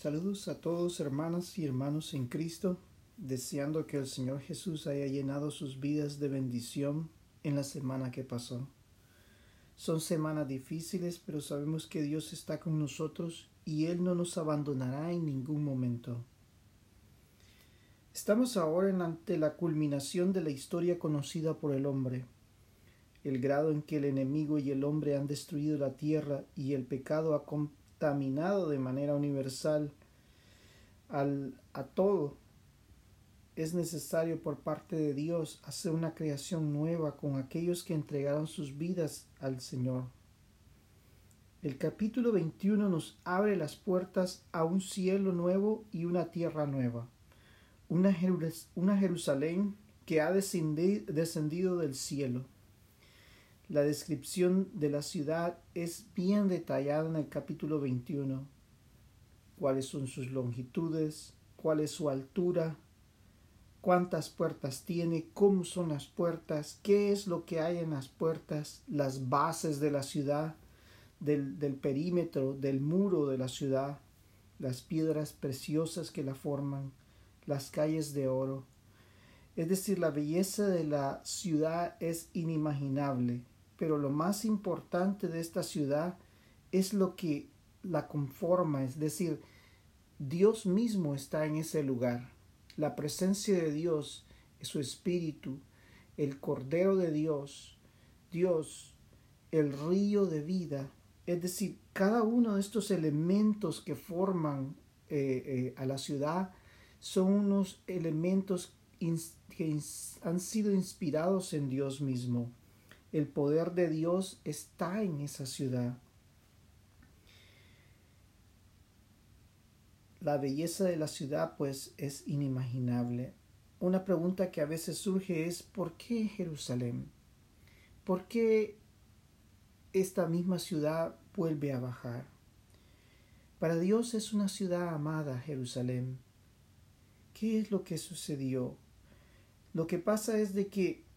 Saludos a todos hermanas y hermanos en Cristo, deseando que el Señor Jesús haya llenado sus vidas de bendición en la semana que pasó. Son semanas difíciles, pero sabemos que Dios está con nosotros y Él no nos abandonará en ningún momento. Estamos ahora ante la culminación de la historia conocida por el hombre, el grado en que el enemigo y el hombre han destruido la tierra y el pecado ha contaminado de manera universal al, a todo, es necesario por parte de Dios hacer una creación nueva con aquellos que entregaron sus vidas al Señor. El capítulo 21 nos abre las puertas a un cielo nuevo y una tierra nueva, una, una Jerusalén que ha descendido del cielo la descripción de la ciudad es bien detallada en el capítulo 21. Cuáles son sus longitudes, cuál es su altura, cuántas puertas tiene, cómo son las puertas, qué es lo que hay en las puertas, las bases de la ciudad, del, del perímetro, del muro de la ciudad, las piedras preciosas que la forman, las calles de oro. Es decir, la belleza de la ciudad es inimaginable pero lo más importante de esta ciudad es lo que la conforma, es decir, Dios mismo está en ese lugar. La presencia de Dios, su espíritu, el Cordero de Dios, Dios, el río de vida, es decir, cada uno de estos elementos que forman eh, eh, a la ciudad son unos elementos que han sido inspirados en Dios mismo. El poder de Dios está en esa ciudad. La belleza de la ciudad pues es inimaginable. Una pregunta que a veces surge es ¿por qué Jerusalén? ¿Por qué esta misma ciudad vuelve a bajar? Para Dios es una ciudad amada, Jerusalén. ¿Qué es lo que sucedió? Lo que pasa es de que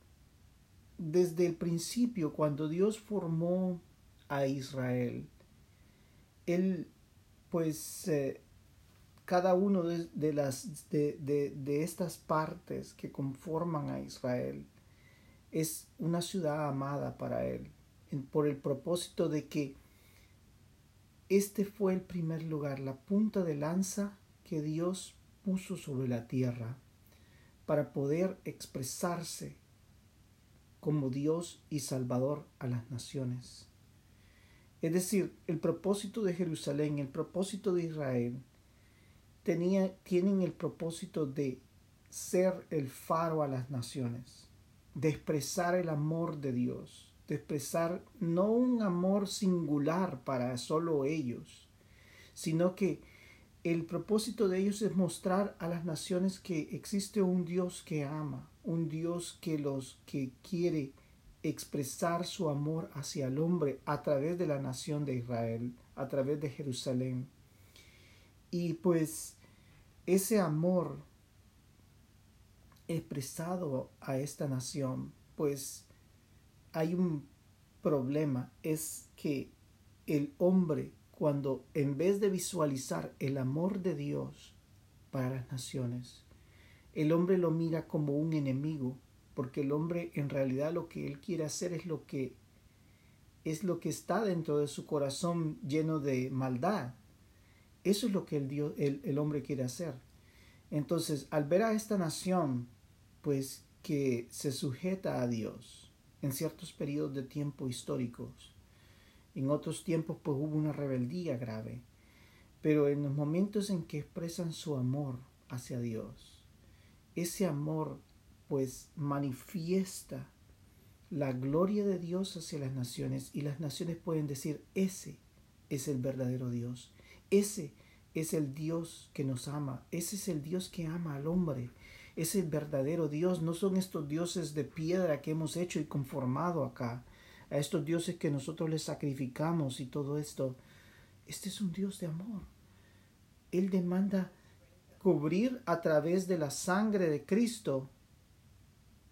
desde el principio, cuando Dios formó a Israel, Él, pues, eh, cada uno de, las, de, de, estas partes que conforman a Israel es una ciudad amada para Él, por el propósito de que este fue el primer lugar, la punta de lanza que Dios puso sobre la tierra para poder expresarse como Dios y Salvador a las naciones. Es decir, el propósito de Jerusalén, el propósito de Israel, tenía, tienen el propósito de ser el faro a las naciones, de expresar el amor de Dios, de expresar no un amor singular para solo ellos, sino que el propósito de ellos es mostrar a las naciones que existe un Dios que ama, un Dios que los que quiere expresar su amor hacia el hombre a través de la nación de Israel, a través de Jerusalén. Y pues ese amor expresado a esta nación, pues hay un problema, es que el hombre cuando en vez de visualizar el amor de Dios para las naciones, el hombre lo mira como un enemigo, porque el hombre en realidad lo que él quiere hacer es lo que es lo que está dentro de su corazón lleno de maldad. Eso es lo que el, Dios, el, el hombre quiere hacer. Entonces, al ver a esta nación, pues que se sujeta a Dios en ciertos periodos de tiempo históricos, en otros tiempos pues hubo una rebeldía grave, pero en los momentos en que expresan su amor hacia Dios, ese amor pues manifiesta la gloria de Dios hacia las naciones y las naciones pueden decir, ese es el verdadero Dios, ese es el Dios que nos ama, ese es el Dios que ama al hombre, es el verdadero Dios, no son estos dioses de piedra que hemos hecho y conformado acá, a estos dioses que nosotros les sacrificamos y todo esto. Este es un Dios de amor. Él demanda cubrir a través de la sangre de Cristo,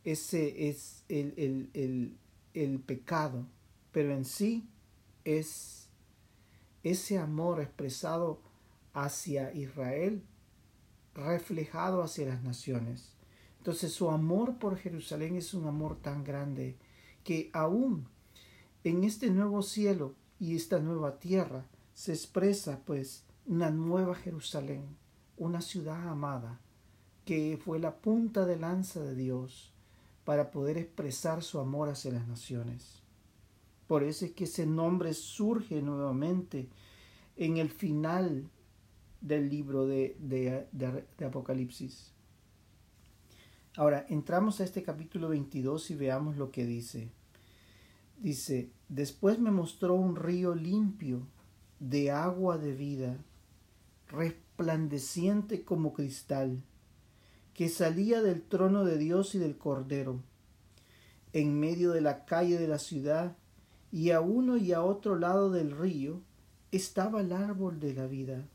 ese es el, el, el, pecado, pero en sí es ese amor expresado hacia Israel, reflejado hacia las naciones. Entonces su amor por Jerusalén es un amor tan grande que aún en este nuevo cielo y esta nueva tierra se expresa pues una nueva Jerusalén, una ciudad amada, que fue la punta de lanza de Dios para poder expresar su amor hacia las naciones. Por eso es que ese nombre surge nuevamente en el final del libro de, de, Apocalipsis. Ahora, entramos a este capítulo 22 y veamos lo que dice. Dice, después me mostró un río limpio de agua de vida, resplandeciente como cristal, que salía del trono de Dios y del Cordero. En medio de la calle de la ciudad y a uno y a otro lado del río estaba el árbol de la vida,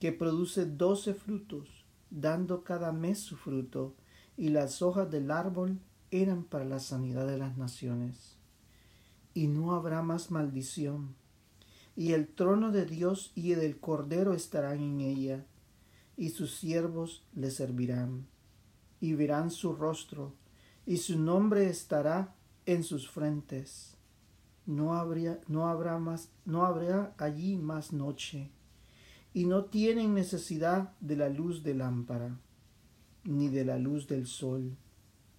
que produce doce frutos, dando cada mes su fruto, y las hojas del árbol eran para la sanidad de las naciones y no habrá más maldición. Y el trono de Dios y del Cordero estarán en ella, y sus siervos le servirán, y verán su rostro, y su nombre estará en sus frentes. No, habría, no habrá más, no habrá allí más noche, y no tienen necesidad de la luz de lámpara, ni de la luz del sol,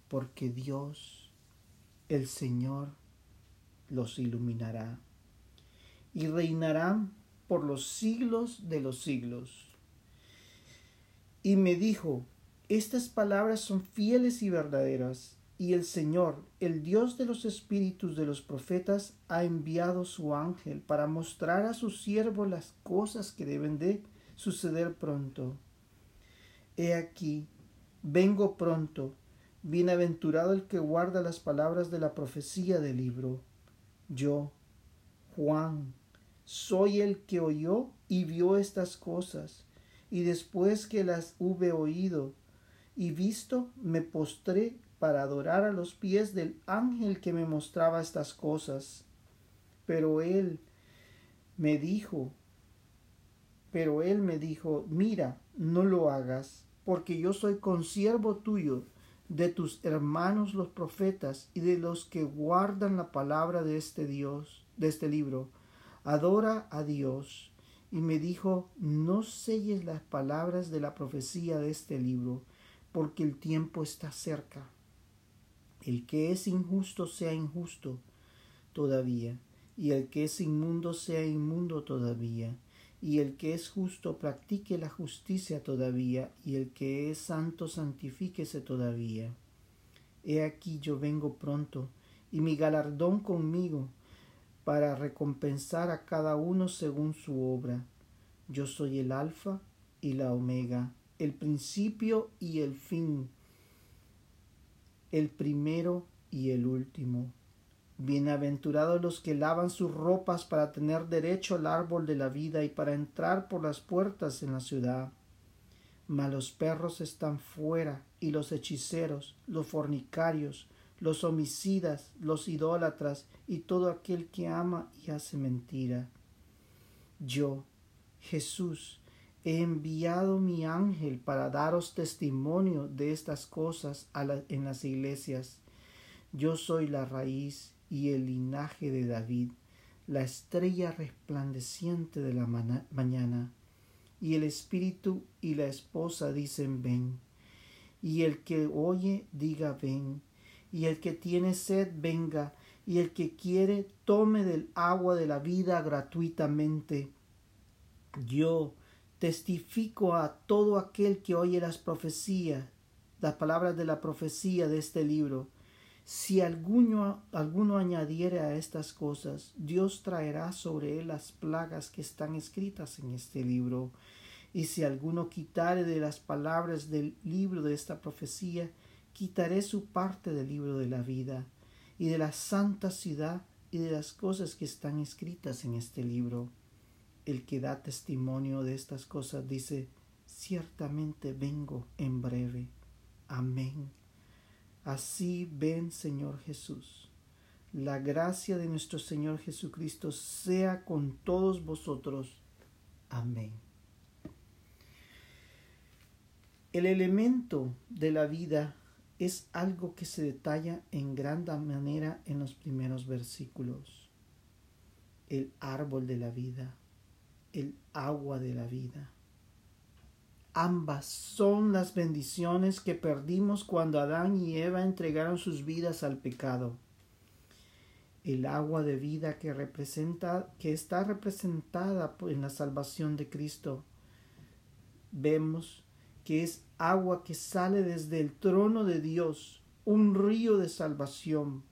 porque Dios, el Señor, los iluminará y reinarán por los siglos de los siglos. Y me dijo, estas palabras son fieles y verdaderas, y el Señor, el Dios de los espíritus de los profetas, ha enviado su ángel para mostrar a sus siervos las cosas que deben de suceder pronto. He aquí, vengo pronto, bienaventurado el que guarda las palabras de la profecía del libro. Yo, Juan, soy el que oyó y vio estas cosas, y después que las hube oído y visto, me postré para adorar a los pies del ángel que me mostraba estas cosas. Pero él me dijo, pero él me dijo, mira, no lo hagas, porque yo soy consiervo tuyo de tus hermanos los profetas y de los que guardan la palabra de este Dios, de este libro. Adora a Dios. Y me dijo, no selles las palabras de la profecía de este libro, porque el tiempo está cerca. El que es injusto sea injusto todavía, y el que es inmundo sea inmundo todavía y el que es justo practique la justicia todavía, y el que es santo santifíquese todavía. He aquí yo vengo pronto, y mi galardón conmigo, para recompensar a cada uno según su obra. Yo soy el alfa y la omega, el principio y el fin, el primero y el último. Bienaventurados los que lavan sus ropas para tener derecho al árbol de la vida y para entrar por las puertas en la ciudad. Mas los perros están fuera, y los hechiceros, los fornicarios, los homicidas, los idólatras, y todo aquel que ama y hace mentira. Yo, Jesús, he enviado mi ángel para daros testimonio de estas cosas en las iglesias. Yo soy la raíz y el linaje de David, la estrella resplandeciente de la mañana. Y el espíritu y la esposa dicen ven. Y el que oye diga ven. Y el que tiene sed venga. Y el que quiere tome del agua de la vida gratuitamente. Yo testifico a todo aquel que oye las profecías, las palabras de la profecía de este libro, si alguno, alguno añadiere a estas cosas, Dios traerá sobre él las plagas que están escritas en este libro. Y si alguno quitare de las palabras del libro de esta profecía, quitaré su parte del libro de la vida, y de la santa ciudad, y de las cosas que están escritas en este libro. El que da testimonio de estas cosas dice, ciertamente vengo en breve. Amén. Así ven, Señor Jesús. La gracia de nuestro Señor Jesucristo sea con todos vosotros. Amén. El elemento de la vida es algo que se detalla en gran manera en los primeros versículos. El árbol de la vida, el agua de la vida. Ambas son las bendiciones que perdimos cuando Adán y Eva entregaron sus vidas al pecado. El agua de vida que representa que está representada en la salvación de Cristo. Vemos que es agua que sale desde el trono de Dios, un río de salvación,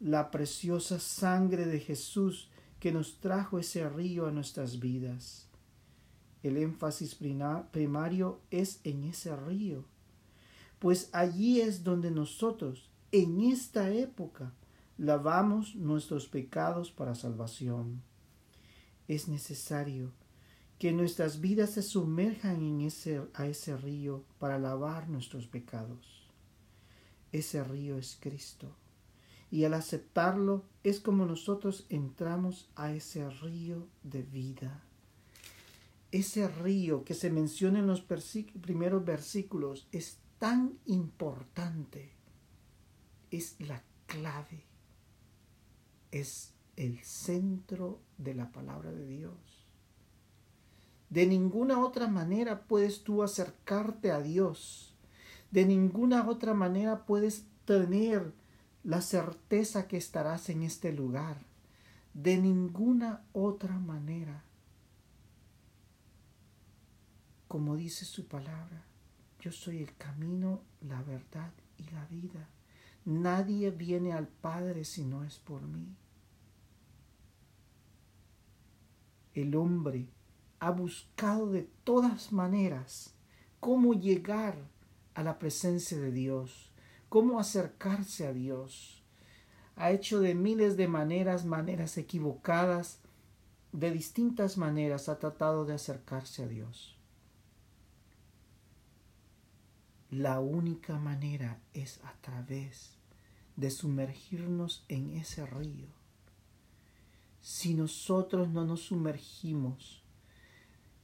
la preciosa sangre de Jesús que nos trajo ese río a nuestras vidas. El énfasis primario es en ese río, pues allí es donde nosotros, en esta época, lavamos nuestros pecados para salvación. Es necesario que nuestras vidas se sumerjan en ese, a ese río para lavar nuestros pecados. Ese río es Cristo. Y al aceptarlo es como nosotros entramos a ese río de vida. Ese río que se menciona en los primeros versículos es tan importante. Es la clave. Es el centro de la palabra de Dios. De ninguna otra manera puedes tú acercarte a Dios. De ninguna otra manera puedes tener la certeza que estarás en este lugar. De ninguna otra manera. Como dice su palabra, yo soy el camino, la verdad y la vida. Nadie viene al Padre si no es por mí. El hombre ha buscado de todas maneras cómo llegar a la presencia de Dios, cómo acercarse a Dios. Ha hecho de miles de maneras, maneras equivocadas, de distintas maneras ha tratado de acercarse a Dios. La única manera es a través de sumergirnos en ese río. Si nosotros no nos sumergimos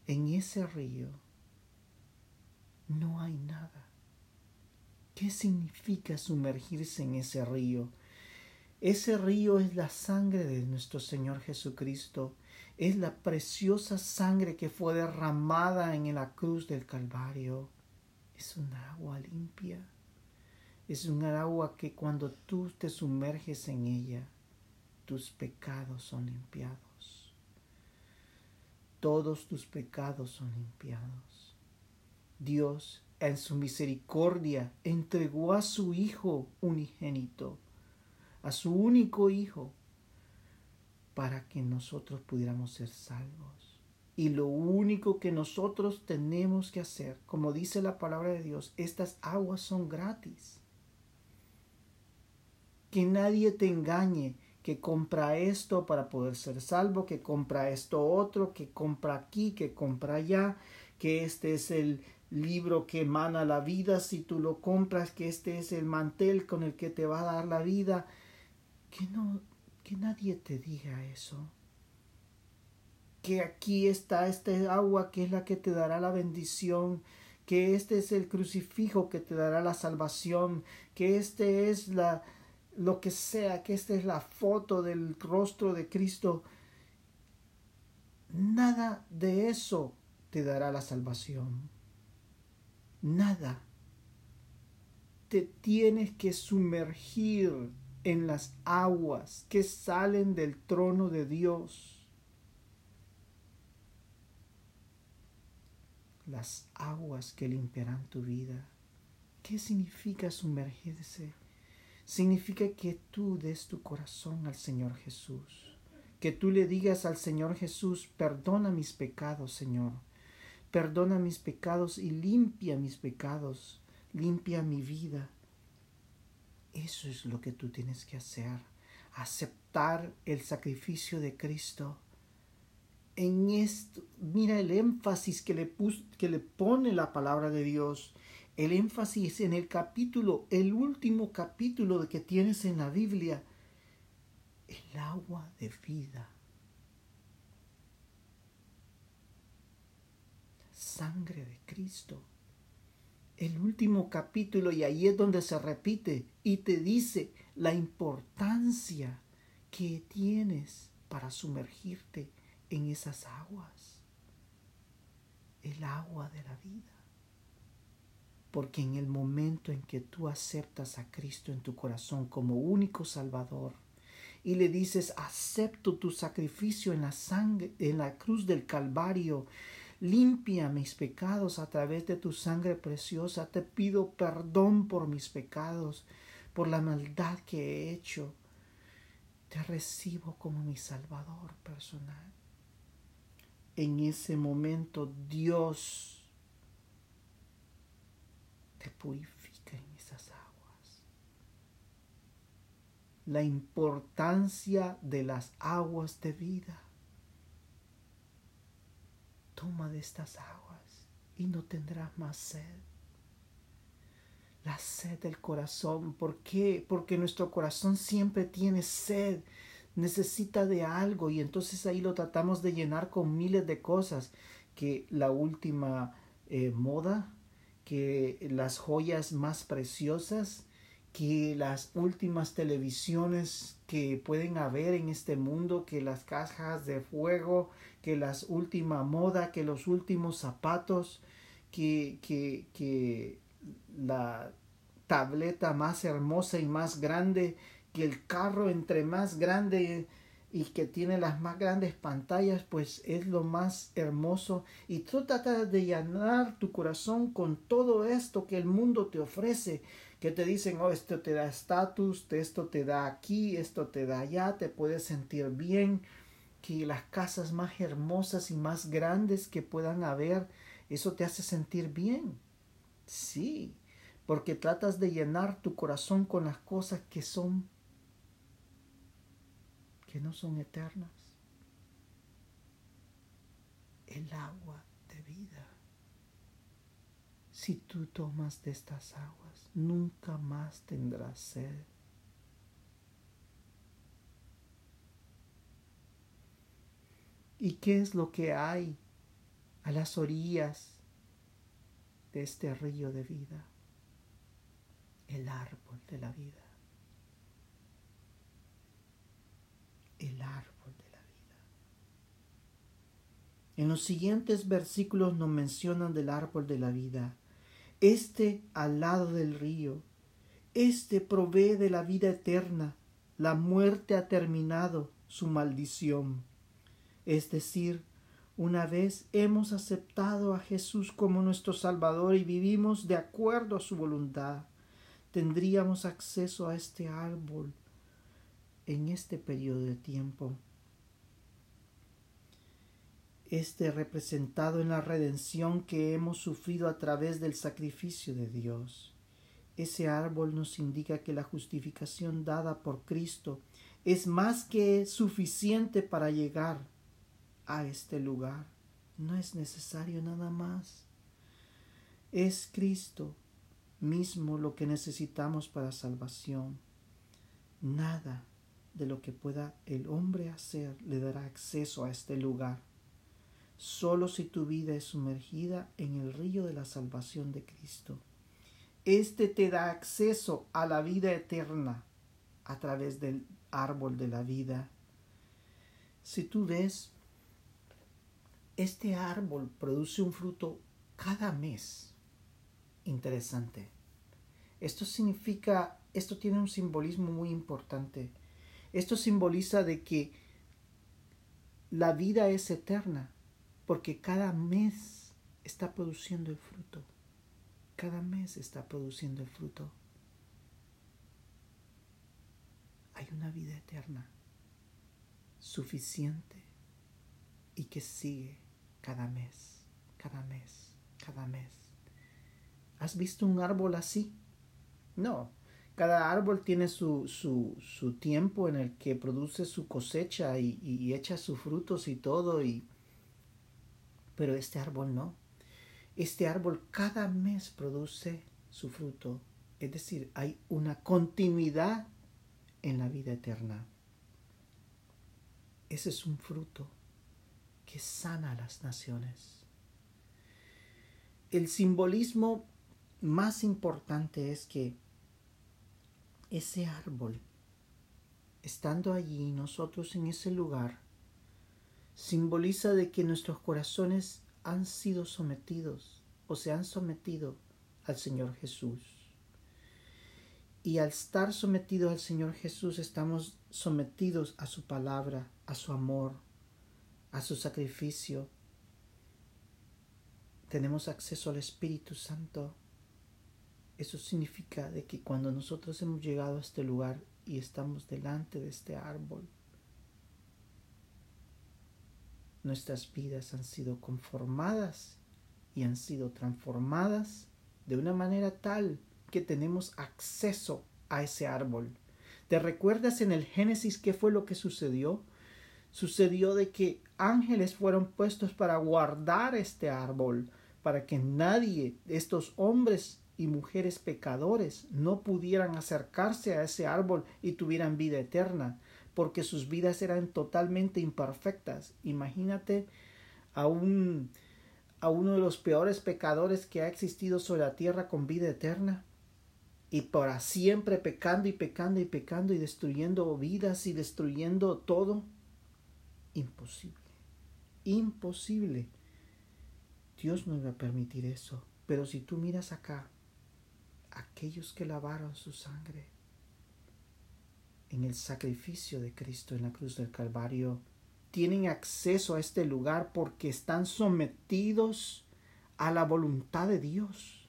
en ese río no hay nada. ¿Qué significa sumergirse en ese río? Ese río es la sangre de nuestro Señor Jesucristo, es la preciosa sangre que fue derramada en la cruz del Calvario. Es un agua limpia, es un agua que cuando tú te sumerges en ella, tus pecados son limpiados todos tus pecados son limpiados. Dios, en su misericordia, entregó a su Hijo unigénito, a su único Hijo, para que nosotros pudiéramos ser salvos. Y lo único que nosotros tenemos que hacer, como dice la palabra de Dios, estas aguas son gratis. Que nadie te engañe que compra esto para poder ser salvo, que compra esto otro, que compra aquí, que compra allá, que este es el libro que emana la vida si tú lo compras, que este es el mantel con el que te va a dar la vida. Que no, que nadie te diga eso. Que aquí está este agua que es la que te dará la bendición, que este es el crucifijo que te dará la salvación, que este es la, lo que sea, que esta es la foto del rostro de Cristo, nada de eso te dará la salvación. Nada. Te tienes que sumergir en las aguas que salen del trono de Dios. Las aguas que limpiarán tu vida. ¿Qué significa sumergirse? Significa que tú des tu corazón al Señor Jesús, que tú le digas al Señor Jesús, perdona mis pecados, Señor, perdona mis pecados y limpia mis pecados, limpia mi vida. Eso es lo que tú tienes que hacer, aceptar el sacrificio de Cristo. En esto, mira el énfasis que le, que le pone la palabra de Dios el énfasis en el capítulo, el último capítulo que tienes en la Biblia, el agua de vida. Sangre de Cristo. el último capítulo y ahí es donde se repite y te dice la importancia que tienes para sumergirte en esas aguas, el agua de la vida. Porque en el momento en que tú aceptas a Cristo en tu corazón como único Salvador y le dices, acepto tu sacrificio en la sangre, en la cruz del Calvario, limpia mis pecados a través de tu sangre preciosa, te pido perdón por mis pecados, por la maldad que he hecho, te recibo como mi Salvador personal. En ese momento Dios te purifica en esas aguas. La importancia de las aguas de vida. Toma de estas aguas y no tendrás más sed. La sed del corazón. ¿Por qué? Porque nuestro corazón siempre tiene sed necesita de algo y entonces ahí lo tratamos de llenar con miles de cosas que la última eh, moda que las joyas más preciosas, que las últimas televisiones que pueden haber en este mundo, que las cajas de fuego, que las última moda, que los últimos zapatos, que, que, que la tableta más hermosa y más grande, que el carro entre más grande y que tiene las más grandes pantallas, pues es lo más hermoso. Y tú tratas de llenar tu corazón con todo esto que el mundo te ofrece, que te dicen, oh, esto te da estatus, esto te da aquí, esto te da allá, te puedes sentir bien, que las casas más hermosas y más grandes que puedan haber, eso te hace sentir bien. Sí, porque tratas de llenar tu corazón con las cosas que son que no son eternas. El agua de vida. Si tú tomas de estas aguas, nunca más tendrás sed. ¿Y qué es lo que hay a las orillas de este río de vida? El árbol de la vida. El árbol de la vida. En los siguientes versículos nos mencionan del árbol de la vida. Este al lado del río, este provee de la vida eterna, la muerte ha terminado su maldición. Es decir, una vez hemos aceptado a Jesús como nuestro Salvador y vivimos de acuerdo a su voluntad, tendríamos acceso a este árbol en este periodo de tiempo. Este representado en la redención que hemos sufrido a través del sacrificio de Dios. Ese árbol nos indica que la justificación dada por Cristo es más que suficiente para llegar a este lugar. No es necesario nada más. Es Cristo mismo lo que necesitamos para salvación. Nada de lo que pueda el hombre hacer le dará acceso a este lugar. Solo si tu vida es sumergida en el río de la salvación de Cristo. Este te da acceso a la vida eterna a través del árbol de la vida. Si tú ves, este árbol produce un fruto cada mes. Interesante. Esto significa, esto tiene un simbolismo muy importante. Esto simboliza de que la vida es eterna, porque cada mes está produciendo el fruto. Cada mes está produciendo el fruto. Hay una vida eterna, suficiente, y que sigue cada mes, cada mes, cada mes. ¿Has visto un árbol así? No, cada árbol tiene su, su, tiempo en el que produce su cosecha y, echa sus frutos y todo, y, pero este árbol no. Este árbol cada mes produce su fruto. Es decir, hay una continuidad en la vida eterna. Ese es un fruto que sana a las naciones. El simbolismo más importante es que ese árbol, estando allí nosotros en ese lugar, simboliza de que nuestros corazones han sido sometidos o se han sometido al Señor Jesús. Y al estar sometidos al Señor Jesús estamos sometidos a su palabra, a su amor, a su sacrificio. Tenemos acceso al Espíritu Santo. Eso significa de que cuando nosotros hemos llegado a este lugar y estamos delante de este árbol, nuestras vidas han sido conformadas y han sido transformadas de una manera tal que tenemos acceso a ese árbol. ¿Te recuerdas en el Génesis qué fue lo que sucedió? Sucedió de que ángeles fueron puestos para guardar este árbol, para que nadie, estos hombres y mujeres pecadores, no pudieran acercarse a ese árbol y tuvieran vida eterna, porque sus vidas eran totalmente imperfectas. Imagínate a un a uno de los peores pecadores que ha existido sobre la tierra con vida eterna y para siempre pecando y pecando y pecando y destruyendo vidas y destruyendo todo. Imposible. Imposible. Dios no iba a permitir eso. Pero si tú miras acá, aquellos que lavaron su sangre en el sacrificio de Cristo en la cruz del Calvario, tienen acceso a este lugar porque están sometidos a la voluntad de Dios.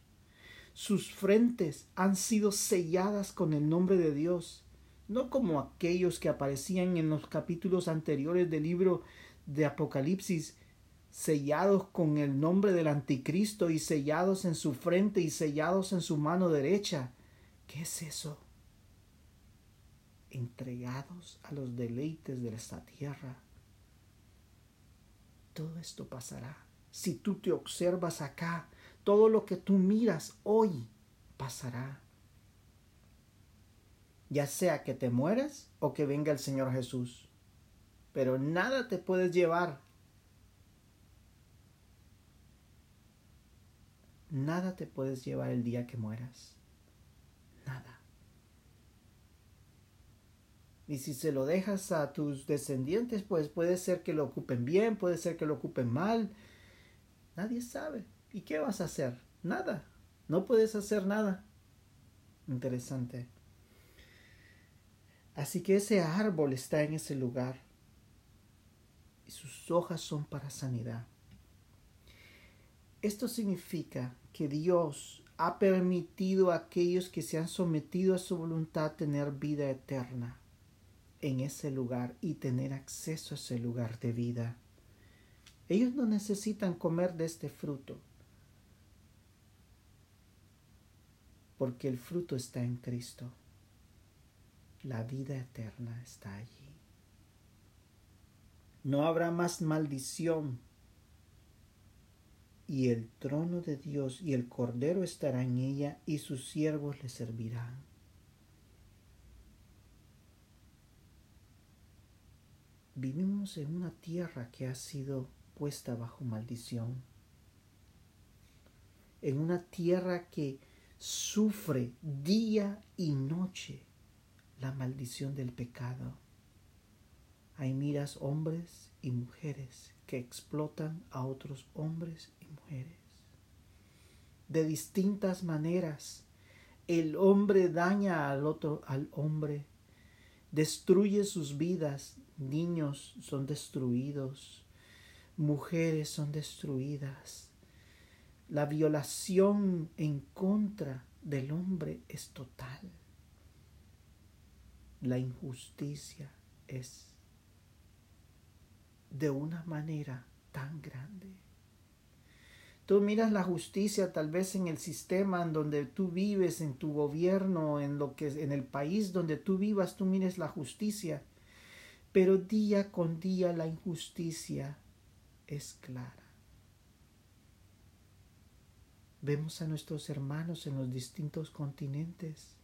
Sus frentes han sido selladas con el nombre de Dios, no como aquellos que aparecían en los capítulos anteriores del libro de Apocalipsis, sellados con el nombre del anticristo y sellados en su frente y sellados en su mano derecha. ¿Qué es eso? Entregados a los deleites de esta tierra todo esto pasará. Si tú te observas acá, todo lo que tú miras hoy pasará. Ya sea que te mueras o que venga el Señor Jesús. Pero nada te puedes llevar. Nada te puedes llevar el día que mueras. Nada. Y si se lo dejas a tus descendientes, pues puede ser que lo ocupen bien, puede ser que lo ocupen mal. Nadie sabe. ¿Y qué vas a hacer? Nada. No puedes hacer nada. Interesante. Así que ese árbol está en ese lugar. Y sus hojas son para sanidad. Esto significa que Dios ha permitido a aquellos que se han sometido a su voluntad tener vida eterna en ese lugar y tener acceso a ese lugar de vida. Ellos no necesitan comer de este fruto, porque el fruto está en Cristo. La vida eterna está allí. No habrá más maldición y el trono de Dios y el Cordero estará en ella y sus siervos le servirán. Vivimos en una tierra que ha sido puesta bajo maldición. En una tierra que sufre día y noche la maldición del pecado. Hay miras hombres y mujeres que explotan a otros hombres mujeres. De distintas maneras, el hombre daña al otro, al hombre, destruye sus vidas niños son destruidos, mujeres son destruidas. La violación en contra del hombre es total. La injusticia es de una manera tan grande. Tú miras la justicia tal vez en el sistema en donde tú vives, en tu gobierno, en lo que en el país donde tú vivas, tú mires la justicia pero día con día la injusticia es clara. Vemos a nuestros hermanos en los distintos continentes.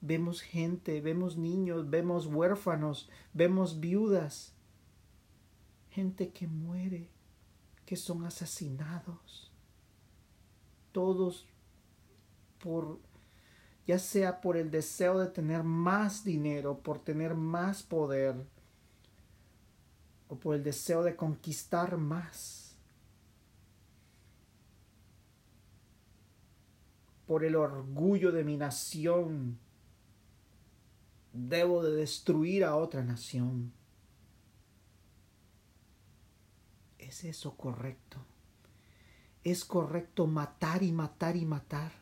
Vemos gente, vemos niños, vemos huérfanos, vemos viudas, gente que muere, que son asesinados, todos por ya sea por el deseo de tener más dinero, por tener más poder, o por el deseo de conquistar más, por el orgullo de mi nación, debo de destruir a otra nación. ¿Es eso correcto? ¿Es correcto matar y matar y matar?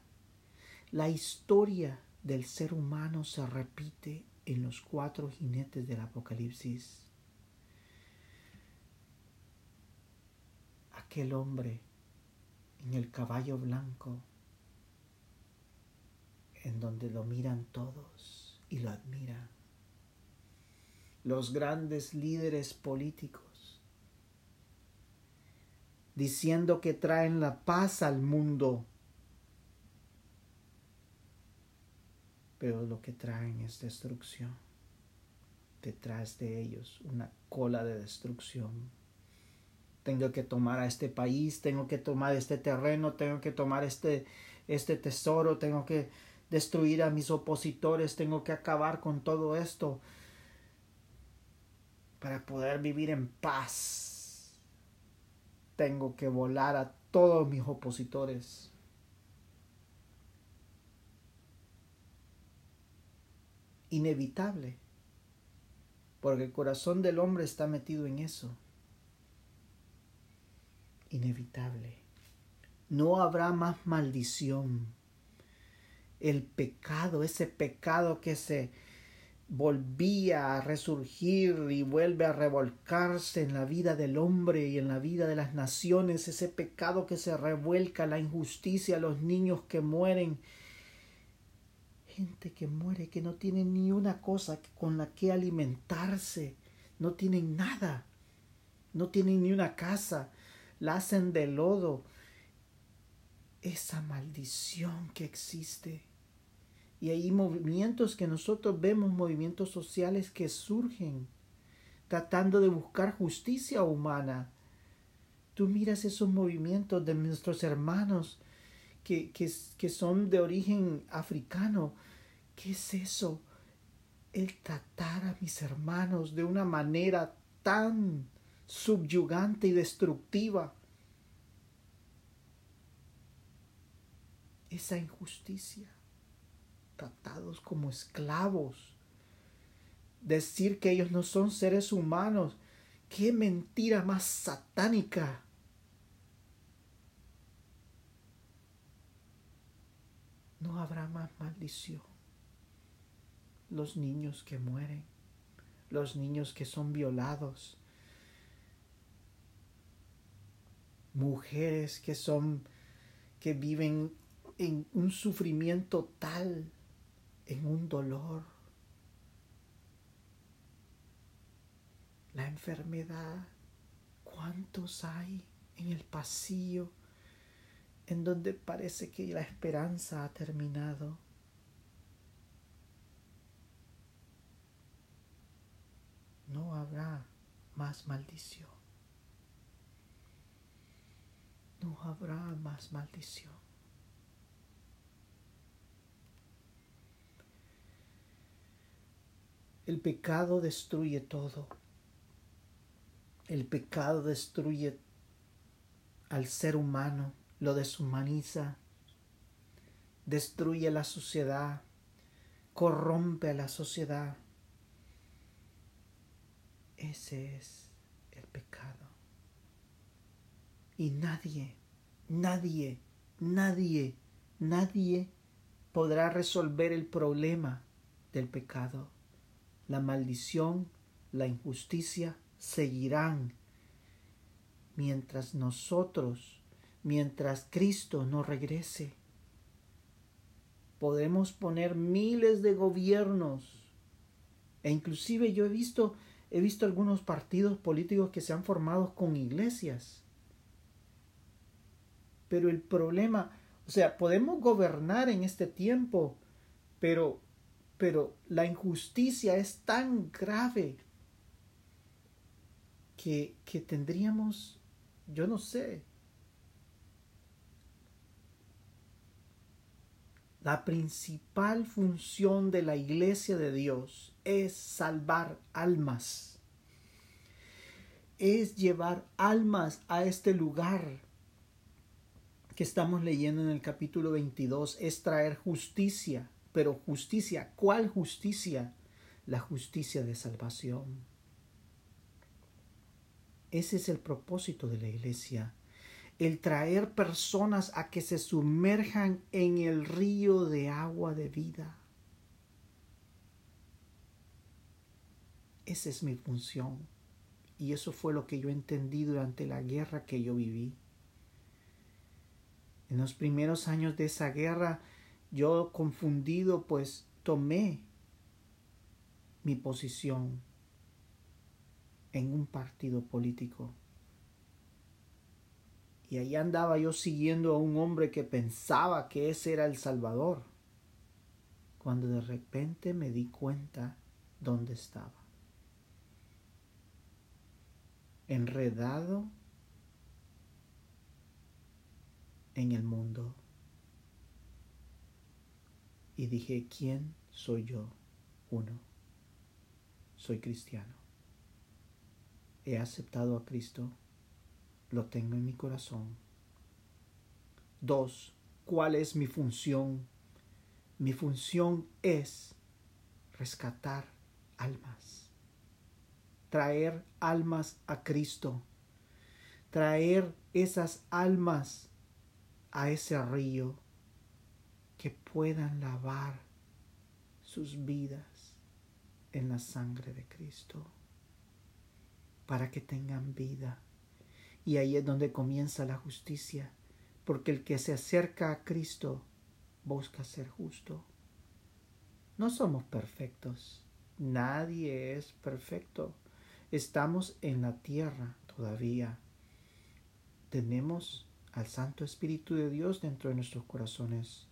La historia del ser humano se repite en los cuatro jinetes del Apocalipsis. Aquel hombre en el caballo blanco, en donde lo miran todos y lo admiran. Los grandes líderes políticos, diciendo que traen la paz al mundo pero lo que traen es destrucción. Detrás de ellos una cola de destrucción. Tengo que tomar a este país, tengo que tomar este terreno, tengo que tomar este, este tesoro, tengo que destruir a mis opositores, tengo que acabar con todo esto para poder vivir en paz. Tengo que volar a todos mis opositores. inevitable, porque el corazón del hombre está metido en eso. Inevitable. No habrá más maldición. El pecado, ese pecado que se volvía a resurgir y vuelve a revolcarse en la vida del hombre y en la vida de las naciones, ese pecado que se revuelca, la injusticia, los niños que mueren, gente que muere, que no tiene ni una cosa con la que alimentarse, no tienen nada, no tienen ni una casa, la hacen de lodo. Esa maldición que existe. Y hay movimientos que nosotros vemos, movimientos sociales que surgen tratando de buscar justicia humana. Tú miras esos movimientos de nuestros hermanos que, que, son de origen africano. ¿Qué es eso? El tratar a mis hermanos de una manera tan subyugante y destructiva. Esa injusticia. Tratados como esclavos. Decir que ellos no son seres humanos. Qué mentira más satánica. no habrá más maldición. Los niños que mueren, los niños que son violados, mujeres que son que viven en un sufrimiento tal, en un dolor. La enfermedad, ¿cuántos hay en el pasillo? en donde parece que la esperanza ha terminado. No habrá más maldición. No habrá más maldición. El pecado destruye todo. El pecado destruye al ser humano lo deshumaniza, destruye la sociedad, corrompe a la sociedad. Ese es el pecado. Y nadie, nadie, nadie, nadie podrá resolver el problema del pecado. La maldición, la injusticia seguirán mientras nosotros mientras Cristo no regrese. Podemos poner miles de gobiernos e inclusive yo he visto he visto algunos partidos políticos que se han formado con iglesias. Pero el problema, o sea, podemos gobernar en este tiempo, pero pero la injusticia es tan grave que, que tendríamos, yo no sé, La principal función de la iglesia de Dios es salvar almas. Es llevar almas a este lugar que estamos leyendo en el capítulo 22. Es traer justicia. Pero justicia, ¿cuál justicia? La justicia de salvación. Ese es el propósito de la iglesia el traer personas a que se sumerjan en el río de agua de vida. Esa es mi función. Y eso fue lo que yo entendí durante la guerra que yo viví. En los primeros años de esa guerra, yo confundido, pues tomé mi posición en un partido político y ahí andaba yo siguiendo a un hombre que pensaba que ese era el Salvador, cuando de repente me di cuenta dónde estaba. Enredado en el mundo. Y dije, ¿quién soy yo? Uno, soy cristiano. He aceptado a Cristo lo tengo en mi corazón. Dos, ¿cuál es mi función? Mi función es rescatar almas, traer almas a Cristo, traer esas almas a ese río que puedan lavar sus vidas en la sangre de Cristo, para que tengan vida y ahí es donde comienza la justicia, porque el que se acerca a Cristo busca ser justo. No somos perfectos, nadie es perfecto. Estamos en la tierra todavía. Tenemos al Santo Espíritu de Dios dentro de nuestros corazones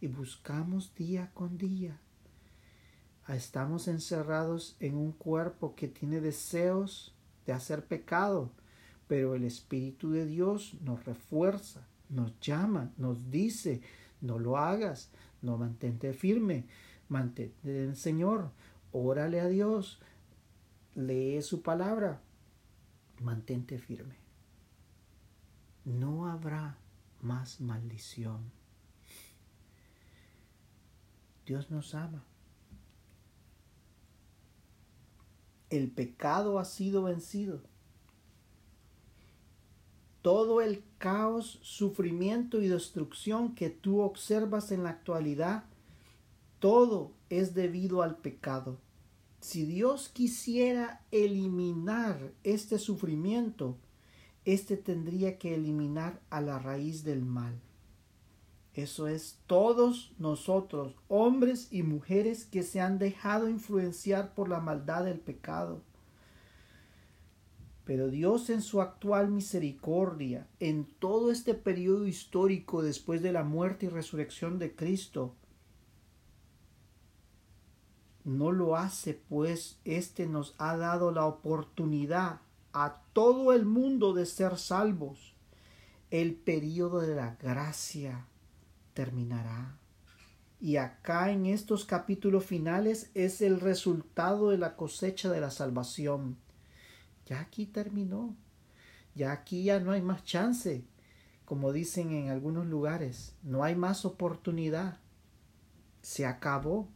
y buscamos día con día. Estamos encerrados en un cuerpo que tiene deseos de hacer pecado, pero el Espíritu de Dios nos refuerza, nos llama, nos dice, no lo hagas, no mantente firme, mantente en el Señor, órale a Dios, lee su palabra, mantente firme. No habrá más maldición. Dios nos ama. El pecado ha sido vencido todo el caos, sufrimiento y destrucción que tú observas en la actualidad, todo es debido al pecado. Si Dios quisiera eliminar este sufrimiento, éste tendría que eliminar a la raíz del mal. Eso es todos nosotros, hombres y mujeres que se han dejado influenciar por la maldad del pecado. Pero Dios en su actual misericordia, en todo este periodo histórico después de la muerte y resurrección de Cristo, no lo hace, pues éste nos ha dado la oportunidad a todo el mundo de ser salvos. El periodo de la gracia terminará. Y acá en estos capítulos finales es el resultado de la cosecha de la salvación ya aquí terminó, ya aquí ya no hay más chance, como dicen en algunos lugares, no hay más oportunidad, se acabó.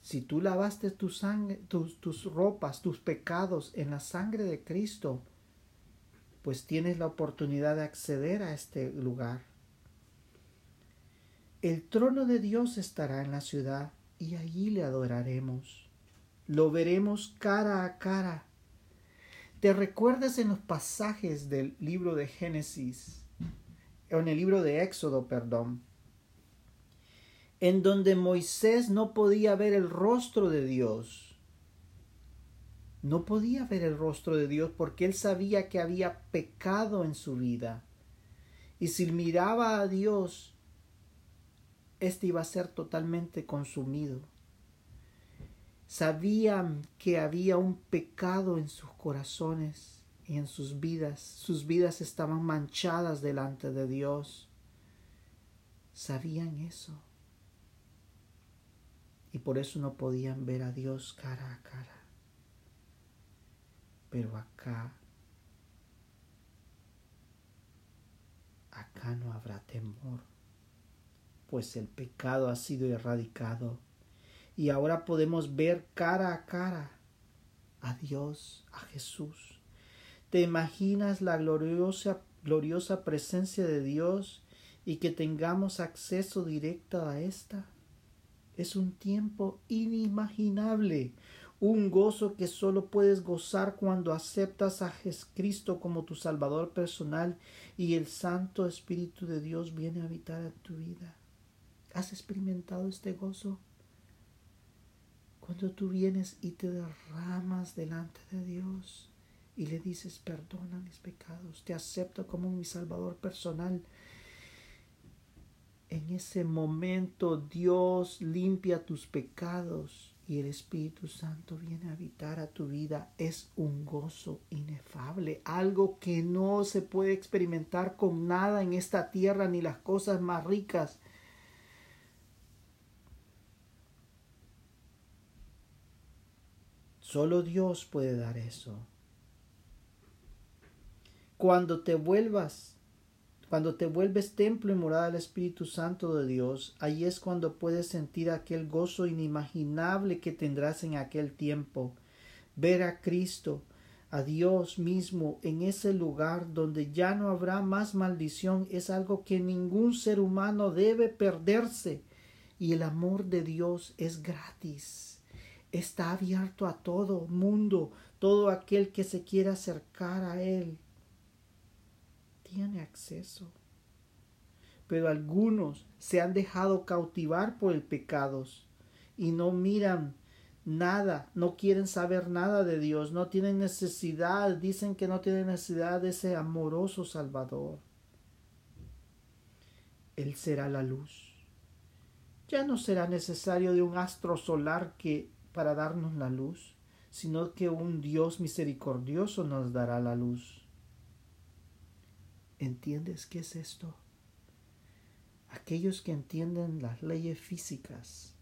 Si tú lavaste tu sangre, tus, tus ropas, tus pecados en la sangre de Cristo, pues tienes la oportunidad de acceder a este lugar. El trono de Dios estará en la ciudad y allí le adoraremos. Lo veremos cara a cara ¿Te recuerdas en los pasajes del libro de Génesis, en el libro de Éxodo, perdón, en donde Moisés no podía ver el rostro de Dios? No podía ver el rostro de Dios porque él sabía que había pecado en su vida. Y si miraba a Dios, éste iba a ser totalmente consumido sabían que había un pecado en sus corazones y en sus vidas. Sus vidas estaban manchadas delante de Dios. Sabían eso. y por eso no podían ver a Dios cara a cara. Pero acá, acá no habrá temor, pues el pecado ha sido erradicado y ahora podemos ver cara a cara a Dios, a Jesús. ¿Te imaginas la gloriosa, gloriosa presencia de Dios y que tengamos acceso directo a esta? Es un tiempo inimaginable, un gozo que solo puedes gozar cuando aceptas a Jesucristo como tu Salvador personal y el Santo Espíritu de Dios viene a habitar en tu vida. ¿Has experimentado este gozo? Cuando tú vienes y te derramas delante de Dios y le dices, perdona mis pecados, te acepto como mi Salvador personal, en ese momento Dios limpia tus pecados y el Espíritu Santo viene a habitar a tu vida. Es un gozo inefable, algo que no se puede experimentar con nada en esta tierra ni las cosas más ricas. Solo Dios puede dar eso. Cuando te vuelvas cuando te vuelves templo y morada del Espíritu Santo de Dios, ahí es cuando puedes sentir aquel gozo inimaginable que tendrás en aquel tiempo. Ver a Cristo, a Dios mismo en ese lugar donde ya no habrá más maldición es algo que ningún ser humano debe perderse. Y el amor de Dios es gratis. Está abierto a todo mundo, todo aquel que se quiera acercar a Él tiene acceso. Pero algunos se han dejado cautivar por el pecado y no miran nada, no quieren saber nada de Dios, no tienen necesidad, dicen que no tienen necesidad de ese amoroso Salvador. Él será la luz. Ya no será necesario de un astro solar que para darnos la luz, sino que un Dios misericordioso nos dará la luz. ¿Entiendes qué es esto? Aquellos que entienden las leyes físicas.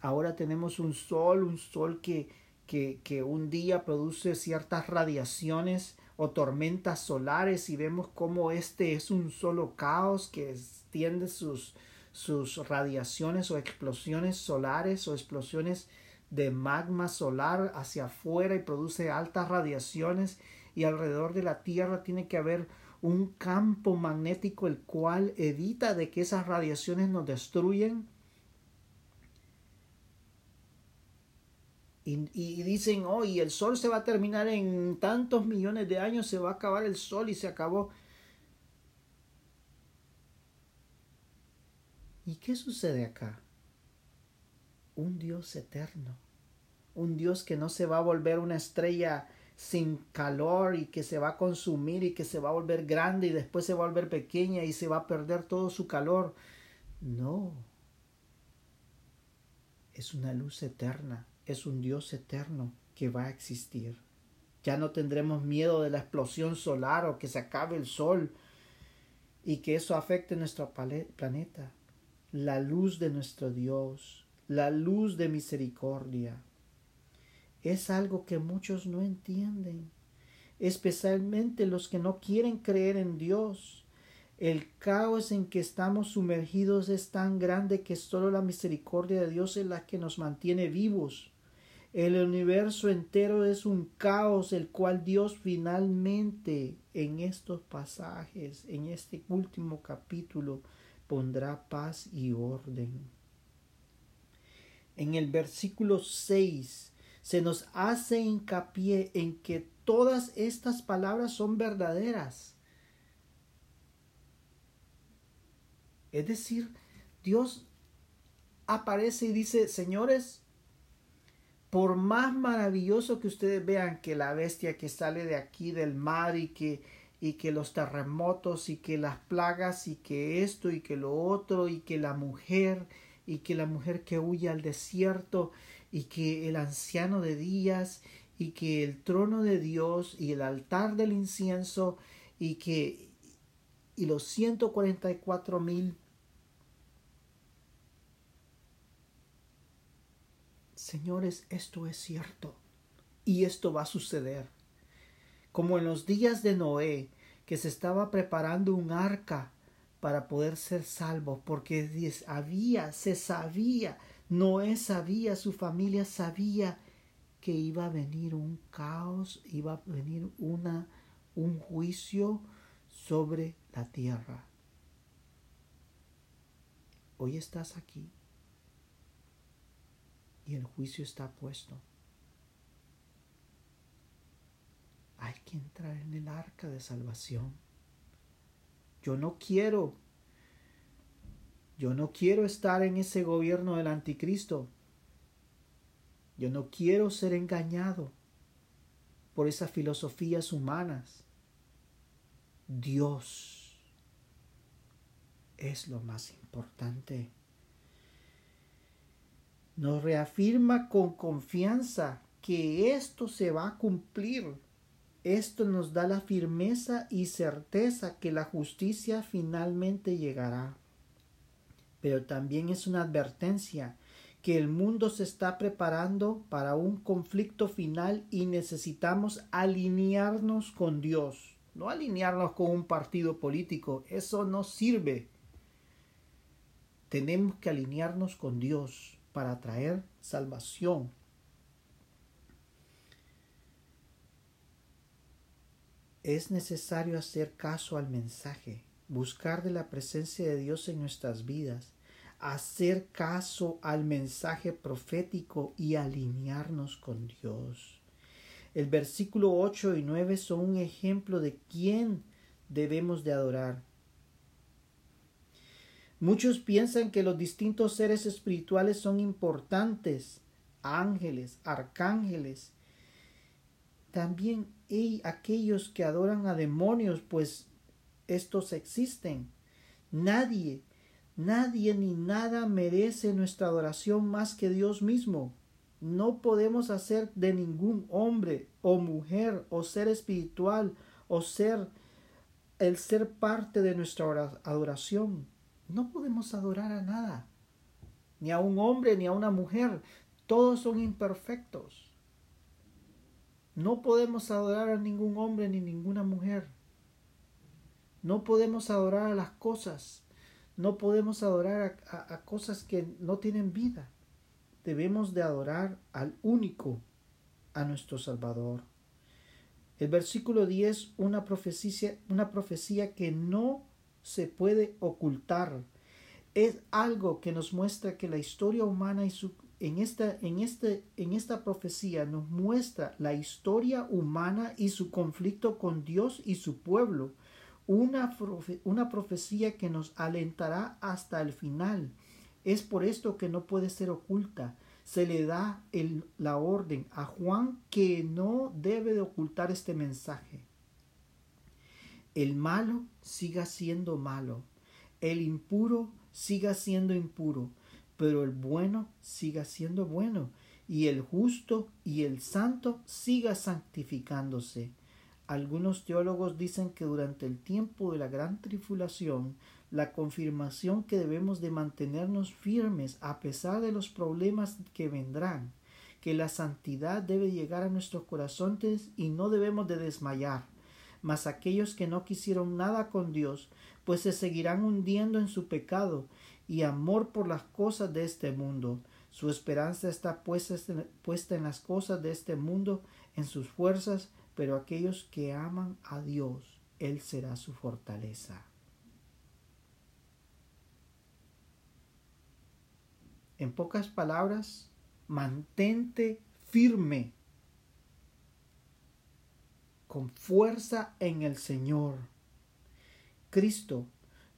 Ahora tenemos un sol, un sol que, que, un día produce ciertas radiaciones o tormentas solares y vemos cómo este es un solo caos que extiende sus, sus radiaciones o explosiones solares o explosiones de magma solar hacia afuera y produce altas radiaciones y alrededor de la Tierra tiene que haber un campo magnético el cual evita de que esas radiaciones nos destruyen. Y, dicen, oh, y el sol se va a terminar en tantos millones de años, se va a acabar el sol y se acabó. ¿Y qué sucede acá? Un Dios eterno, un Dios que no se va a volver una estrella sin calor y que se va a consumir y que se va a volver grande y después se va a volver pequeña y se va a perder todo su calor. No. Es una luz eterna, es un Dios eterno que va a existir. Ya no tendremos miedo de la explosión solar o que se acabe el sol y que eso afecte nuestro planeta. La luz de nuestro Dios, la luz de misericordia, es algo que muchos no entienden, especialmente los que no quieren creer en Dios. El caos en que estamos sumergidos es tan grande que solo la misericordia de Dios es la que nos mantiene vivos. El universo entero es un caos el cual Dios finalmente en estos pasajes, en este último capítulo, pondrá paz y orden. En el versículo 6 se nos hace hincapié en que todas estas palabras son verdaderas. Es decir, Dios aparece y dice, señores, por más maravilloso que ustedes vean que la bestia que sale de aquí del mar y que y que los terremotos y que las plagas y que esto y que lo otro y que la mujer y que la mujer que huye al desierto y que el anciano de días y que el trono de Dios y el altar del incienso y que y los 144 mil Señores, esto es cierto y esto va a suceder. Como en los días de Noé, que se estaba preparando un arca para poder ser salvo, porque había, se sabía, Noé sabía, su familia sabía que iba a venir un caos, iba a venir una, un juicio sobre la tierra. Hoy estás aquí y el juicio está puesto. Hay entrar en el arca de salvación. Yo no quiero, yo no quiero estar en ese gobierno del anticristo. Yo no quiero ser engañado por esas filosofías humanas. Dios es lo más importante. Nos reafirma con confianza que esto se va a cumplir. Esto nos da la firmeza y certeza que la justicia finalmente llegará. Pero también es una advertencia que el mundo se está preparando para un conflicto final y necesitamos alinearnos con Dios, no alinearnos con un partido político, eso no sirve. Tenemos que alinearnos con Dios para traer salvación. Es necesario hacer caso al mensaje, buscar de la presencia de Dios en nuestras vidas hacer caso al mensaje profético y alinearnos con Dios. El versículo 8 y 9 son un ejemplo de quién debemos de adorar. Muchos piensan que los distintos seres espirituales son importantes, ángeles, arcángeles. También hay aquellos que adoran a demonios, pues estos existen. Nadie Nadie ni nada merece nuestra adoración más que Dios mismo. No podemos hacer de ningún hombre o mujer o ser espiritual o ser el ser parte de nuestra adoración. No podemos adorar a nada, ni a un hombre ni a una mujer. Todos son imperfectos. No podemos adorar a ningún hombre ni ninguna mujer. No podemos adorar a las cosas no podemos adorar a, cosas que no tienen vida. Debemos de adorar al único, a nuestro Salvador. El versículo 10, una profecía, una profecía que no se puede ocultar. Es algo que nos muestra que la historia humana y su, en, esta, en, este, en esta profecía nos muestra la historia humana y su conflicto con Dios y su pueblo una, una profecía que nos alentará hasta el final. Es por esto que no puede ser oculta. Se le da la orden a Juan que no debe de ocultar este mensaje. El malo siga siendo malo, el impuro siga siendo impuro, pero el bueno siga siendo bueno, y el justo y el santo siga santificándose. Algunos teólogos dicen que durante el tiempo de la gran tribulación, la confirmación que debemos de mantenernos firmes a pesar de los problemas que vendrán, que la santidad debe llegar a nuestros corazones y no debemos de desmayar. Mas aquellos que no quisieron nada con Dios, pues se seguirán hundiendo en su pecado y amor por las cosas de este mundo. Su esperanza está puesta en las cosas de este mundo, en sus fuerzas, pero aquellos que aman a Dios, Él será su fortaleza. En pocas palabras, mantente firme, con fuerza en el Señor. Cristo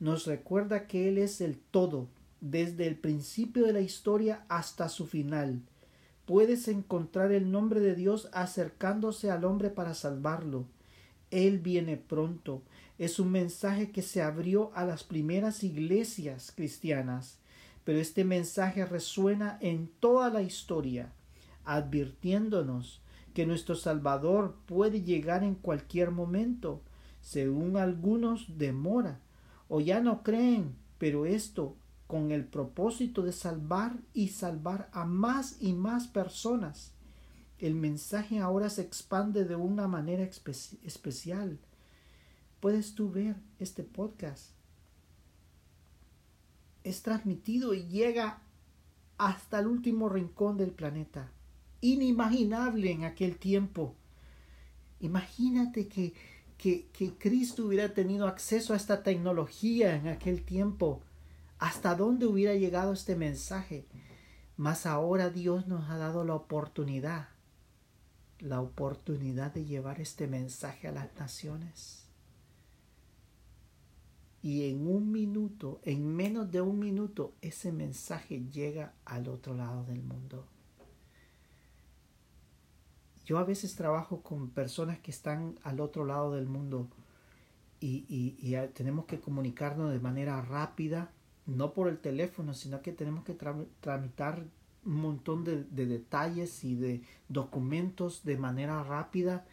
nos recuerda que Él es el todo, desde el principio de la historia hasta su final puedes encontrar el nombre de Dios acercándose al hombre para salvarlo. Él viene pronto. Es un mensaje que se abrió a las primeras iglesias cristianas, pero este mensaje resuena en toda la historia, advirtiéndonos que nuestro Salvador puede llegar en cualquier momento. Según algunos demora, o ya no creen, pero esto con el propósito de salvar y salvar a más y más personas. El mensaje ahora se expande de una manera especial. Puedes tú ver este podcast. Es transmitido y llega hasta el último rincón del planeta. Inimaginable en aquel tiempo. Imagínate que, que, Cristo hubiera tenido acceso a esta tecnología en aquel tiempo hasta dónde hubiera llegado este mensaje. Mas ahora Dios nos ha dado la oportunidad, la oportunidad de llevar este mensaje a las naciones. Y en un minuto, en menos de un minuto, ese mensaje llega al otro lado del mundo. Yo a veces trabajo con personas que están al otro lado del mundo y, y tenemos que comunicarnos de manera rápida, no por el teléfono, sino que tenemos que tramitar un montón de, detalles y de documentos de manera rápida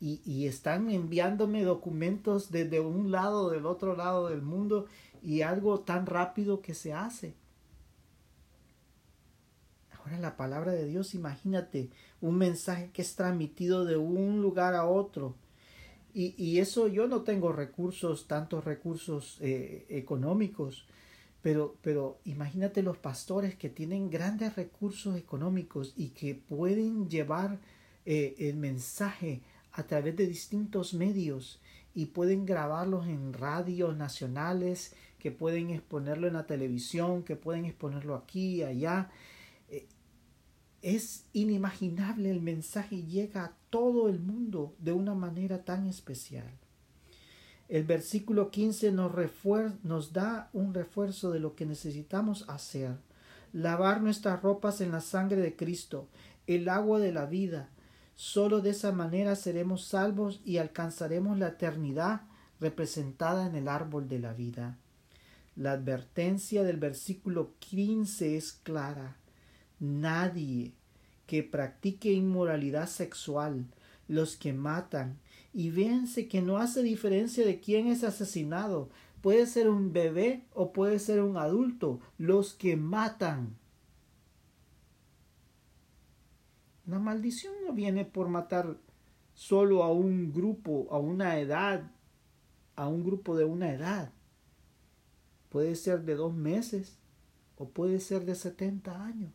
y, y, están enviándome documentos desde un lado, del otro lado del mundo y algo tan rápido que se hace. Ahora la palabra de Dios, imagínate un mensaje que es transmitido de un lugar a otro. Y, y eso yo no tengo recursos, tantos recursos eh, económicos, pero, pero imagínate los pastores que tienen grandes recursos económicos y que pueden llevar eh, el mensaje a través de distintos medios y pueden grabarlos en radios nacionales, que pueden exponerlo en la televisión, que pueden exponerlo aquí allá. Es inimaginable el mensaje llega a todo el mundo de una manera tan especial. El versículo 15 nos, nos da un refuerzo de lo que necesitamos hacer. Lavar nuestras ropas en la sangre de Cristo, el agua de la vida. Solo de esa manera seremos salvos y alcanzaremos la eternidad representada en el árbol de la vida. La advertencia del versículo 15 es clara. Nadie que practique inmoralidad sexual, los que matan, y véanse que no hace diferencia de quién es asesinado. Puede ser un bebé o puede ser un adulto. Los que matan. La maldición no viene por matar solo a un grupo, a una edad, a un grupo de una edad. Puede ser de dos meses o puede ser de setenta años.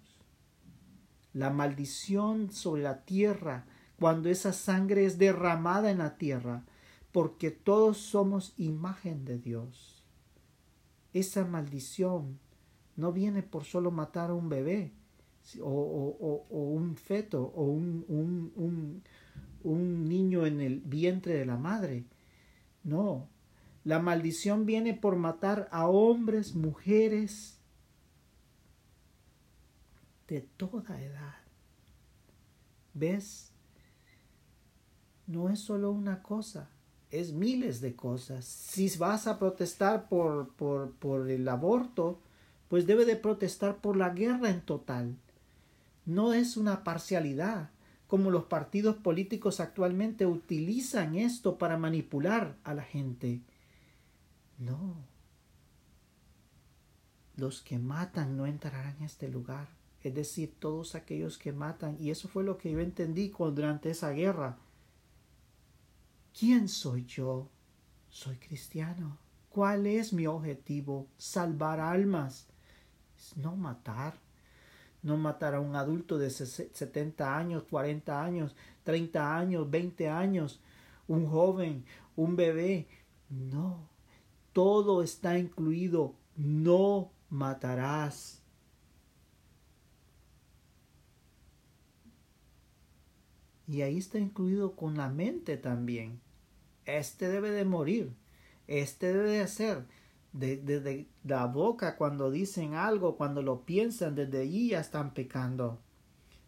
La maldición sobre la tierra cuando esa sangre es derramada en la tierra, porque todos somos imagen de Dios. Esa maldición no viene por solo matar a un bebé o, un feto o un, un, niño en el vientre de la madre. No, la maldición viene por matar a hombres, mujeres de toda edad. ¿Ves? no es solo una cosa, es miles de cosas. Si vas a protestar por, por, por el aborto, pues debe de protestar por la guerra en total. No es una parcialidad, como los partidos políticos actualmente utilizan esto para manipular a la gente. No. Los que matan no entrarán en este lugar. Es decir, todos aquellos que matan. Y eso fue lo que yo entendí durante esa guerra. ¿Quién soy yo? Soy cristiano. ¿Cuál es mi objetivo? Salvar almas. No matar. No matar a un adulto de 70 años, 40 años, 30 años, 20 años, un joven, un bebé. No. Todo está incluido. No matarás. Y ahí está incluido con la mente también. Este debe de morir. Este debe de hacer. Desde la boca cuando dicen algo, cuando lo piensan, desde allí ya están pecando.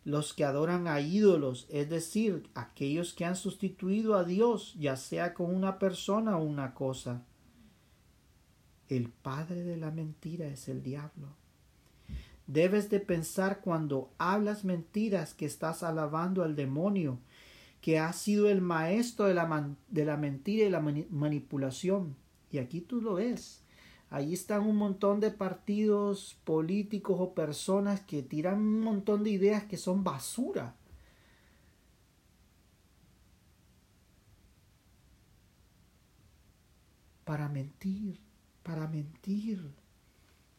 Los que adoran a ídolos, es decir, aquellos que han sustituido a Dios, ya sea con una persona o una cosa. El padre de la mentira es el diablo. Debes de pensar cuando hablas mentiras que estás alabando al demonio, que ha sido el maestro de la, de la mentira y la manipulación. Y aquí tú lo ves. Ahí están un montón de partidos políticos o personas que tiran un montón de ideas que son basura. Para mentir, para mentir.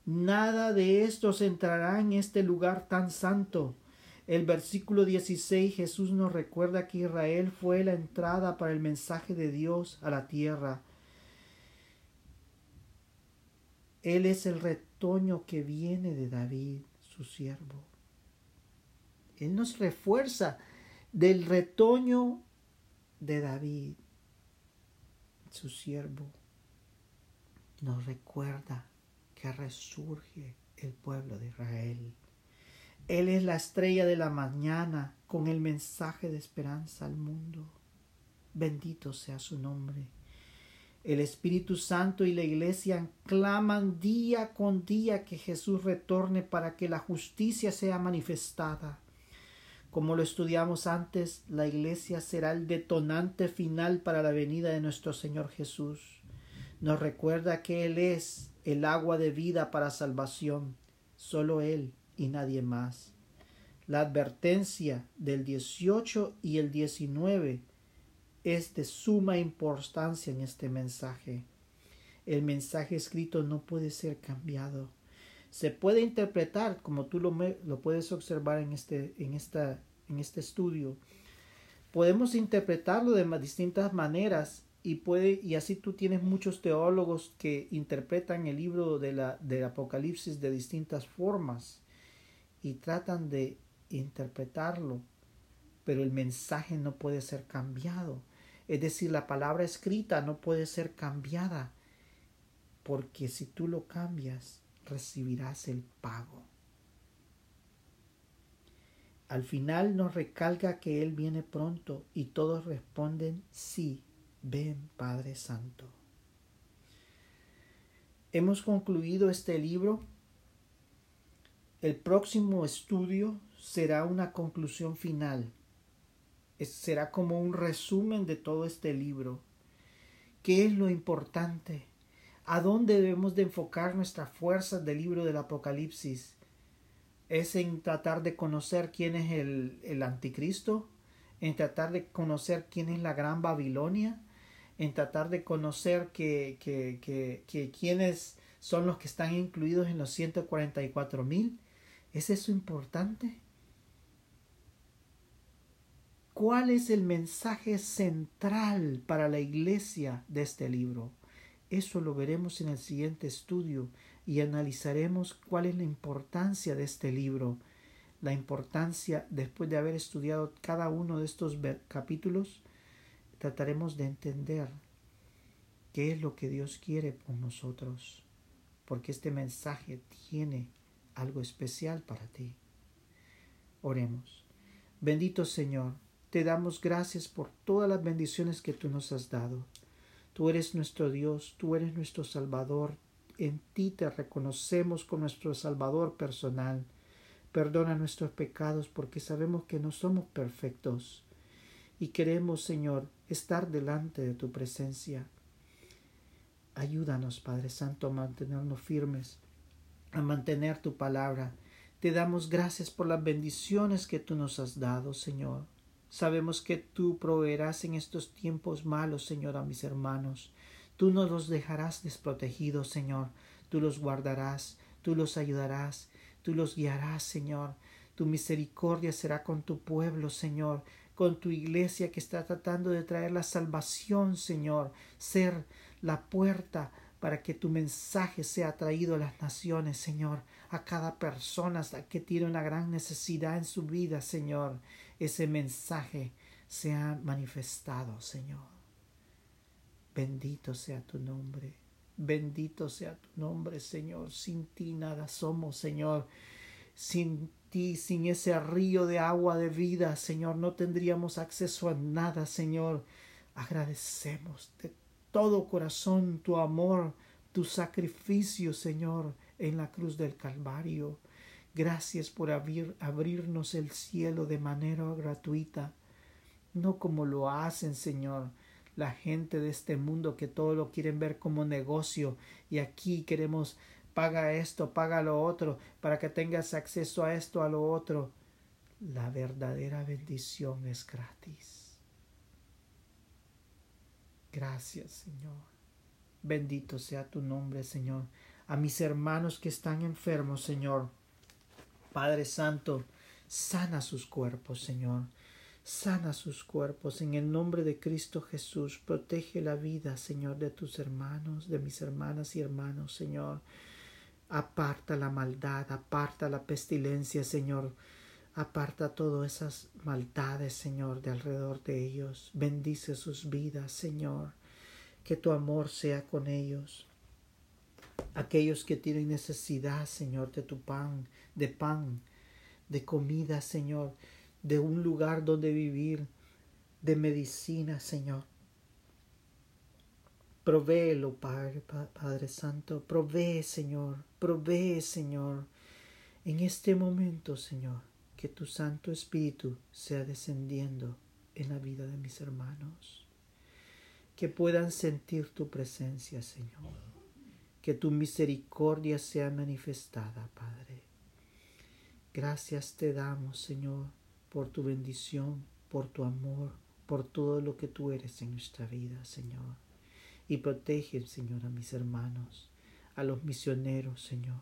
Nada de estos entrará en este lugar tan santo. El versículo 16 Jesús nos recuerda que Israel fue la entrada para el mensaje de Dios a la tierra. Él es el retoño que viene de David, su siervo. Él nos refuerza del retoño de David, su siervo. Nos recuerda que resurge el pueblo de Israel. Él es la estrella de la mañana con el mensaje de esperanza al mundo. Bendito sea su nombre. El Espíritu Santo y la Iglesia claman día con día que Jesús retorne para que la justicia sea manifestada. Como lo estudiamos antes, la Iglesia será el detonante final para la venida de nuestro Señor Jesús. Nos recuerda que Él es el agua de vida para salvación, solo Él y nadie más. La advertencia del 18 y el 19 es de suma importancia en este mensaje. El mensaje escrito no puede ser cambiado. Se puede interpretar, como tú lo, lo puedes observar en este, en, esta, en este estudio. Podemos interpretarlo de distintas maneras y puede y así tú tienes muchos teólogos que interpretan el libro de la, del Apocalipsis de distintas formas y tratan de interpretarlo, pero el mensaje no puede ser cambiado. Es decir, la palabra escrita no puede ser cambiada, porque si tú lo cambias, recibirás el pago. Al final nos recalca que Él viene pronto y todos responden sí Ven, Padre Santo. Hemos concluido este libro. El próximo estudio será una conclusión final. será como un resumen de todo este libro. ¿Qué es lo importante? ¿A dónde debemos de enfocar nuestras fuerzas del libro del Apocalipsis? ¿Es en tratar de conocer quién es el, el anticristo? ¿En tratar de conocer quién es la gran Babilonia? En tratar de conocer que, que, que, son los que están incluidos en los 144 mil. ¿Es eso importante? ¿Cuál es el mensaje central para la iglesia de este libro? Eso lo veremos en el siguiente estudio y analizaremos cuál es la importancia de este libro. La importancia, después de haber estudiado cada uno de estos capítulos, trataremos de entender qué es lo que Dios quiere por nosotros, porque este mensaje tiene algo especial para ti. Oremos. Bendito Señor, te damos gracias por todas las bendiciones que tú nos has dado. Tú eres nuestro Dios, tú eres nuestro Salvador, en ti te reconocemos como nuestro Salvador personal. Perdona nuestros pecados porque sabemos que no somos perfectos y queremos, Señor, estar delante de tu presencia. Ayúdanos, Padre Santo, a mantenernos firmes, a mantener tu palabra. Te damos gracias por las bendiciones que tú nos has dado, Señor. Sabemos que tú proveerás en estos tiempos malos, Señor, a mis hermanos. Tú no los dejarás desprotegidos, Señor. Tú los guardarás, tú los ayudarás, tú los guiarás, Señor. Tu misericordia será con tu pueblo, Señor con tu iglesia que está tratando de traer la salvación, Señor, ser la puerta para que tu mensaje sea traído a las naciones, Señor, a cada persona que tiene una gran necesidad en su vida, Señor, ese mensaje sea manifestado, Señor. Bendito sea tu nombre, bendito sea tu nombre, Señor. Sin ti nada somos, Señor. Sin sin ese río de agua de vida, Señor, no tendríamos acceso a nada, Señor. Agradecemos de todo corazón tu amor, tu sacrificio, Señor, en la cruz del Calvario. Gracias por abrir, abrirnos el cielo de manera gratuita, no como lo hacen, Señor, la gente de este mundo que todo lo quieren ver como negocio y aquí queremos paga esto, paga lo otro, para que tengas acceso a esto, a lo otro. La verdadera bendición es gratis. Gracias, Señor. Bendito sea tu nombre, Señor. A mis hermanos que están enfermos, Señor. Padre Santo, sana sus cuerpos, Señor. Sana sus cuerpos en el nombre de Cristo Jesús. Protege la vida, Señor, de tus hermanos, de mis hermanas y hermanos, Señor. Aparta la maldad, aparta la pestilencia, Señor. Aparta todas esas maldades, Señor, de alrededor de ellos. Bendice sus vidas, Señor. Que tu amor sea con ellos. Aquellos que tienen necesidad, Señor, de tu pan, de pan, de comida, Señor, de un lugar donde vivir, de medicina, Señor. Provéelo, Padre, Padre Santo. Provee, Señor. Provee, Señor. En este momento, Señor, que tu Santo Espíritu sea descendiendo en la vida de mis hermanos. Que puedan sentir tu presencia, Señor. Que tu misericordia sea manifestada, Padre. Gracias te damos, Señor, por tu bendición, por tu amor, por todo lo que tú eres en nuestra vida, Señor y protege, Señor, a mis hermanos, a los misioneros, Señor.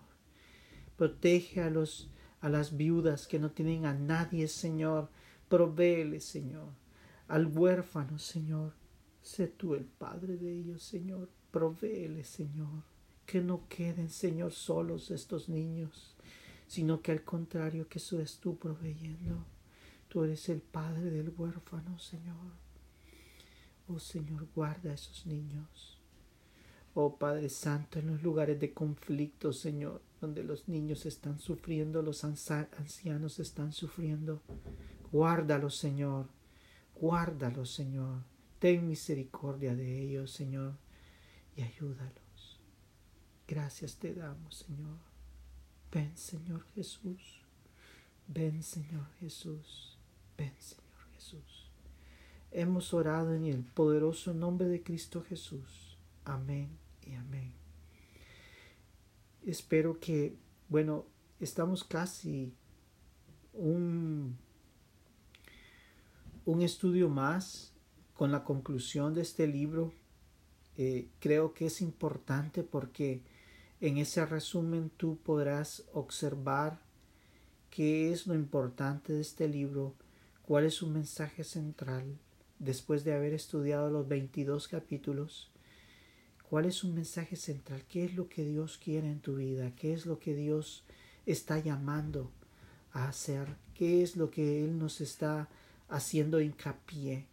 Protege a los a las viudas que no tienen a nadie, Señor. Provéele, Señor. Al huérfano, Señor. Sé tú el Padre de ellos, Señor. Provéele, Señor. Que no queden, Señor, solos estos niños, sino que al contrario, que seas tú proveyendo. Tú eres el Padre del huérfano, Señor. Oh Señor, guarda a esos niños. Oh Padre Santo, en los lugares de conflicto, Señor, donde los niños están sufriendo, los ancianos están sufriendo. Guárdalos, Señor. Guárdalos, Señor. Ten misericordia de ellos, Señor, y ayúdalos. Gracias te damos, Señor. Ven, Señor Jesús. Ven, Señor Jesús. Ven, Señor Jesús. Hemos orado en el poderoso nombre de Cristo Jesús. Amén y amén. Espero que, bueno, estamos casi un, un estudio más con la conclusión de este libro. Eh, creo que es importante porque en ese resumen tú podrás observar qué es lo importante de este libro, cuál es su mensaje central después de haber estudiado los 22 capítulos, cuál es su mensaje central, qué es lo que Dios quiere en tu vida, qué es lo que Dios está llamando a hacer, qué es lo que Él nos está haciendo hincapié.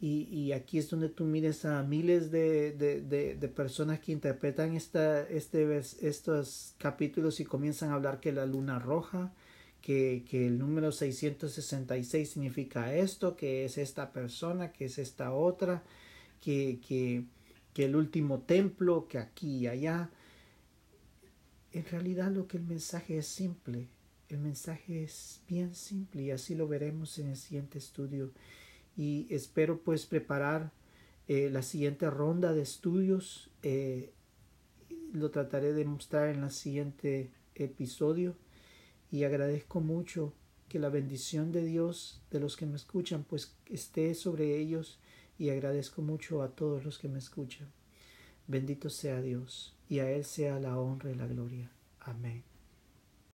Y, y aquí es donde tú mires a miles de, de, de, personas que interpretan esta, este, estos capítulos y comienzan a hablar que la luna roja, que, el número 666 significa esto, que es esta persona, que es esta otra, que, que, que el último templo, que aquí y allá. En realidad lo que el mensaje es simple, el mensaje es bien simple y así lo veremos en el siguiente estudio. Y espero pues preparar eh, la siguiente ronda de estudios. Eh, lo trataré de mostrar en el siguiente episodio y agradezco mucho que la bendición de Dios de los que me escuchan pues esté sobre ellos y agradezco mucho a todos los que me escuchan. Bendito sea Dios y a Él sea la honra y la gloria. Amén.